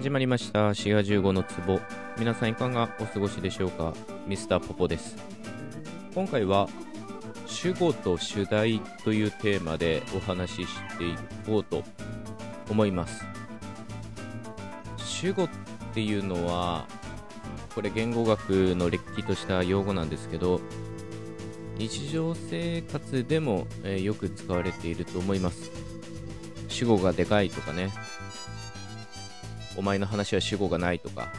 始まりました。4月15の壺。皆さんいかがお過ごしでしょうか？ミスターポポです。今回は主語と主題というテーマでお話ししていこうと思います。主語っていうのはこれ言語学のれっきとした用語なんですけど日常生活でも、えよく使われていると思います。主語がでかいとかね。お前の話は主語がないとか。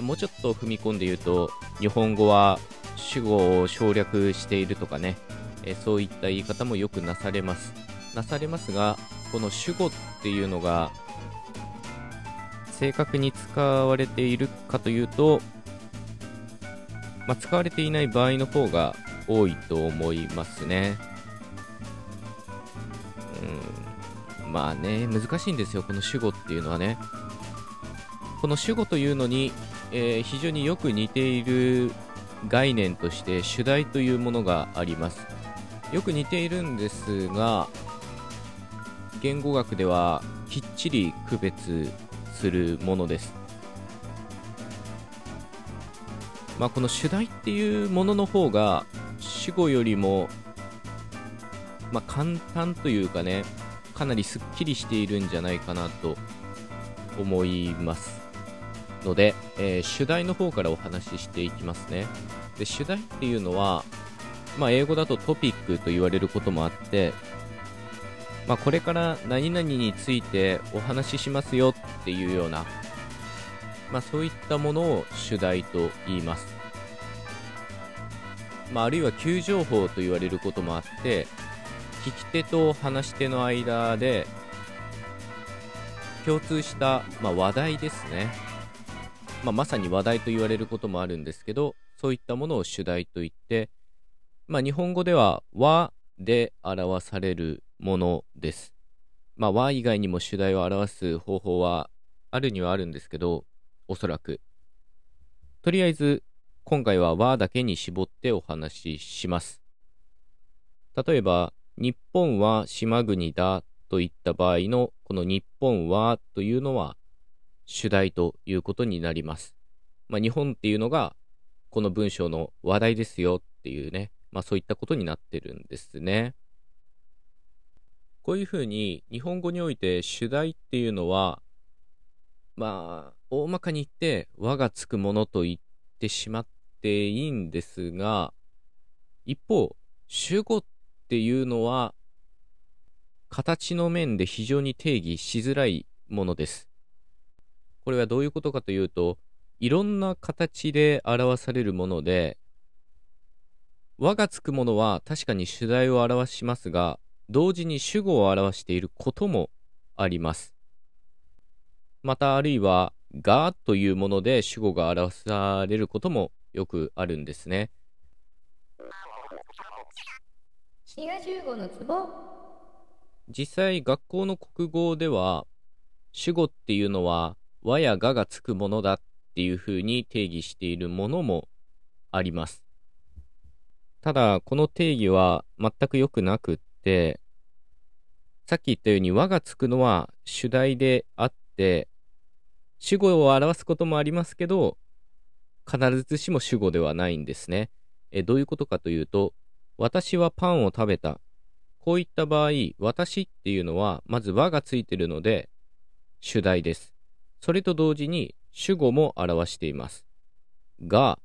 もうちょっと踏み込んで言うと日本語は主語を省略しているとかね、えそういった言い方もよくなされます。なされますがこの主語っていうのが正確に使われているかというと、まあ、使われていない場合の方が多いと思いますね。まあね、難しいんですよ、この主語っていうのはね。この主語というのに、えー非常によく似ている概念として主題というものがあります。よく似ているんですが、言語学ではきっちり区別するものです。まあ、この主題っていうものの方が主語よりも、まあ、簡単というかねかなりすっきりしているんじゃないかなと思いますので、えー主題の方からお話ししていきますねで主題っていうのは、まあ、英語だとトピックと言われることもあってまあ、これから何々についてお話ししますよっていうような、まあ、そういったものを主題と言います。まあ、あるいは急情報と言われることもあって、聞き手と話し手の間で共通した、まあ、話題ですね。まあ、まさに話題と言われることもあるんですけど、そういったものを主題と言って、まあ、日本語では和で表されるものです。まあ、和以外にも主題を表す方法はあるにはあるんですけど、おそらく。とりあえず、今回は和だけに絞ってお話しします。例えば、日本は島国だといった場合の、この日本はというのは主題ということになります。まあ、日本っていうのが、この文章の話題ですよっていうね、まあそういったことになってるんですね。こういうふうに日本語において主題っていうのは、まあ、大まかに言って和がつくものと言ってしまっていいんですが、一方、主語っていうのは、形の面で非常に定義しづらいものです。これはどういうことかというと、いろんな形で表されるもので、和がつくものは確かに主題を表しますが、同時に主語を表していることもあります。またあるいは、がというもので主語が表されることもよくあるんですね。滋賀15のツボ実際学校の国語では、主語っていうのは和やががつくものだっていうふうに定義しているものもあります。ただ、この定義は全く良くなくって、さっき言ったように和がつくのは主題であって、主語を表すこともありますけど、必ずしも主語ではないんですね。えどういうことかというと、私はパンを食べた。こういった場合、私っていうのは、まず和がついているので、主題です。それと同時に主語も表しています。が、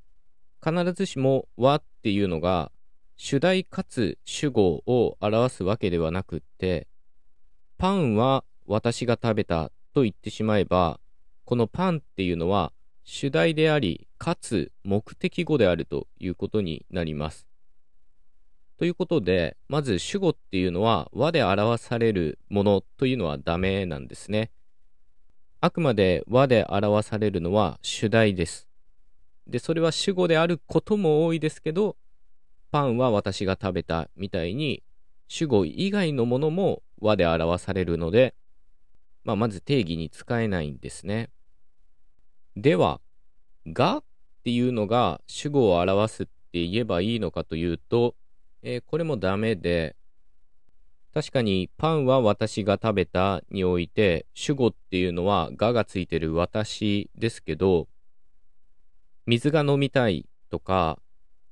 必ずしも和っていうのが主題かつ主語を表すわけではなくって、パンは私が食べたと言ってしまえば、このパンっていうのは主題であり、かつ目的語であるということになります。ということで、まず主語っていうのは和で表されるものというのはダメなんですね。あくまで和で表されるのは主題です。で、それは主語であることも多いですけど、パンは私が食べたみたいに、主語以外のものも和で表されるので、まあ、まず定義に使えないんですね。では、がっていうのが主語を表すって言えばいいのかというと、えーこれもダメで、確かにパンは私が食べたにおいて主語っていうのはががついてる私ですけど水が飲みたいとか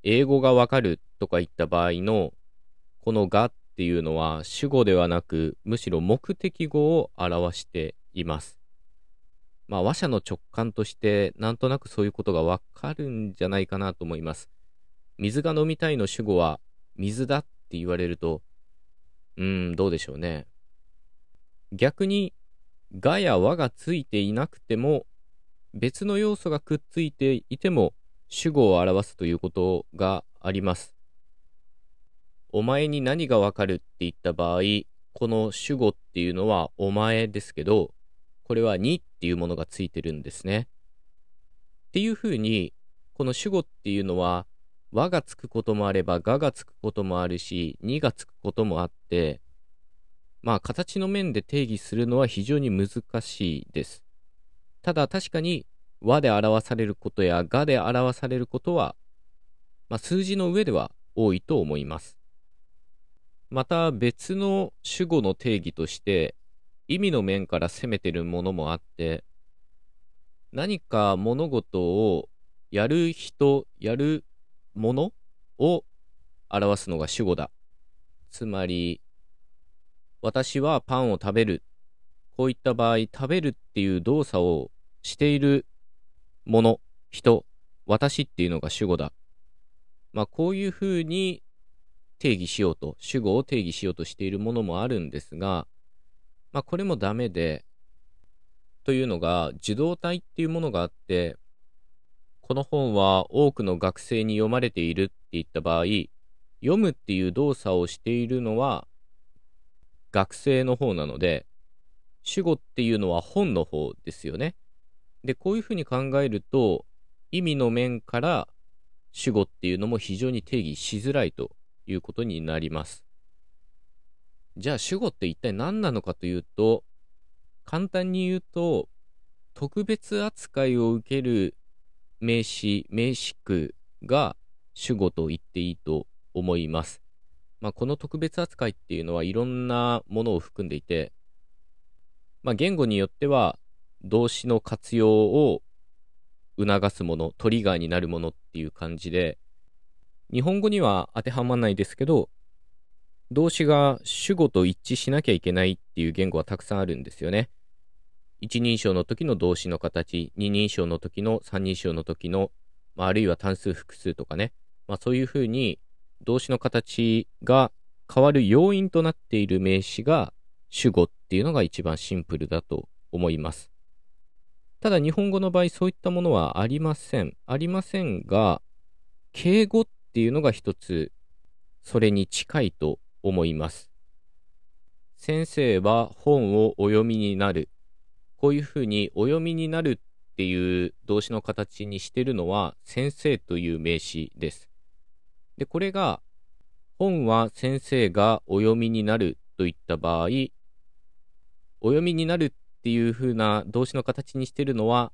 英語がわかるとかいった場合のこのがっていうのは主語ではなくむしろ目的語を表しています。まあ話者の直感としてなんとなくそういうことがわかるんじゃないかなと思います。水が飲みたいの主語は水だって言われるとうーん、どうでしょうね。逆に、がやわがついていなくても、別の要素がくっついていても、主語を表すということがあります。お前に何がわかるって言った場合、この主語っていうのはお前ですけど、これはにっていうものがついてるんですね。っていうふうに、この主語っていうのは、和がつくこともあれば、ががつくこともあるし、にがつくこともあって、まあ、形の面で定義するのは非常に難しいです。ただ、確かに、和で表されることや、がで表されることは、まあ、数字の上では多いと思います。また、別の主語の定義として、意味の面から攻めてるものもあって、何か物事をやる人、やるものを表すのが主語だ。つまり、私はパンを食べる。こういった場合、食べるっていう動作をしているもの、人、私っていうのが主語だ。まあ、こういうふうに定義しようと、主語を定義しようとしているものもあるんですが、まあ、これもダメで、というのが、受動体っていうものがあって、この本は多くの学生に読まれているって言った場合、読むっていう動作をしているのは学生の方なので、主語っていうのは本の方ですよね。で、こういうふうに考えると、意味の面から主語っていうのも非常に定義しづらいということになります。じゃあ主語って一体何なのかというと、簡単に言うと、特別扱いを受ける名詞、名詞句が主語と言っていいと思います。まあ、この特別扱いっていうのはいろんなものを含んでいて、まあ、言語によっては動詞の活用を促すもの、トリガーになるものっていう感じで、日本語には当てはまらないですけど、動詞が主語と一致しなきゃいけないっていう言語はたくさんあるんですよね。一人称の時の動詞の形、二人称の時の三人称の時の、まあ、あるいは単数複数とかね、まあ、そういうふうに動詞の形が変わる要因となっている名詞が主語っていうのが一番シンプルだと思います。ただ日本語の場合そういったものはありません。ありませんが、敬語っていうのが一つそれに近いと思います。先生は本をお読みになる。こういうふうにお読みになるっていう動詞の形にしてるのは先生という名詞です。で、これが本は先生がお読みになるといった場合、お読みになるっていうふうな動詞の形にしてるのは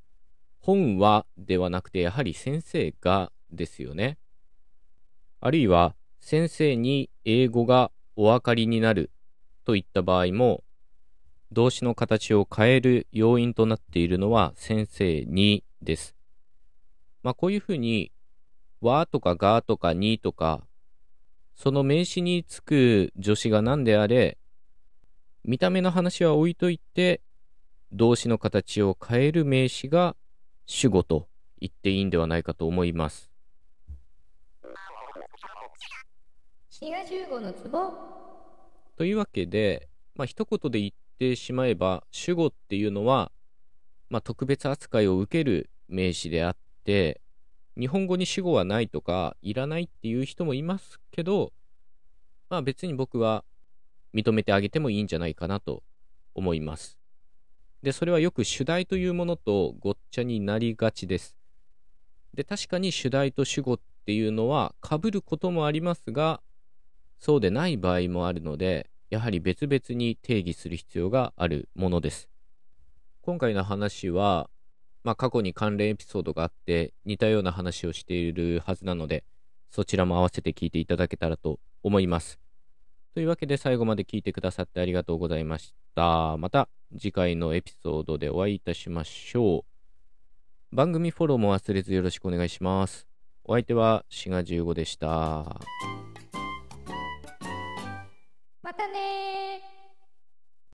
本はではなくてやはり先生がですよね。あるいは先生に英語がお分かりになるといった場合も動詞の形を変える要因となっているのは先生にです。まあこういうふうにわとかがとかにとかその名詞につく助詞が何であれ見た目の話は置いといて動詞の形を変える名詞が主語と言っていいんではないかと思います。というわけで、まあ一言で言ってしまえば主語っていうのは、まあ、特別扱いを受ける名詞であって日本語に主語はないとかいらないっていう人もいますけどまあ別に僕は認めてあげてもいいんじゃないかなと思います。で、それはよく主題というものとごっちゃになりがちです。で、確かに主題と主語っていうのは被ることもありますが、そうでない場合もあるので、やはり別々に定義する必要があるものです。今回の話は、まあ過去に関連エピソードがあって似たような話をしているはずなので、そちらも合わせて聞いていただけたらと思います。というわけで最後まで聞いてくださってありがとうございました。また次回のエピソードでお会いいたしましょう。番組フォローも忘れずよろしくお願いします。お相手はシガ15でした。またね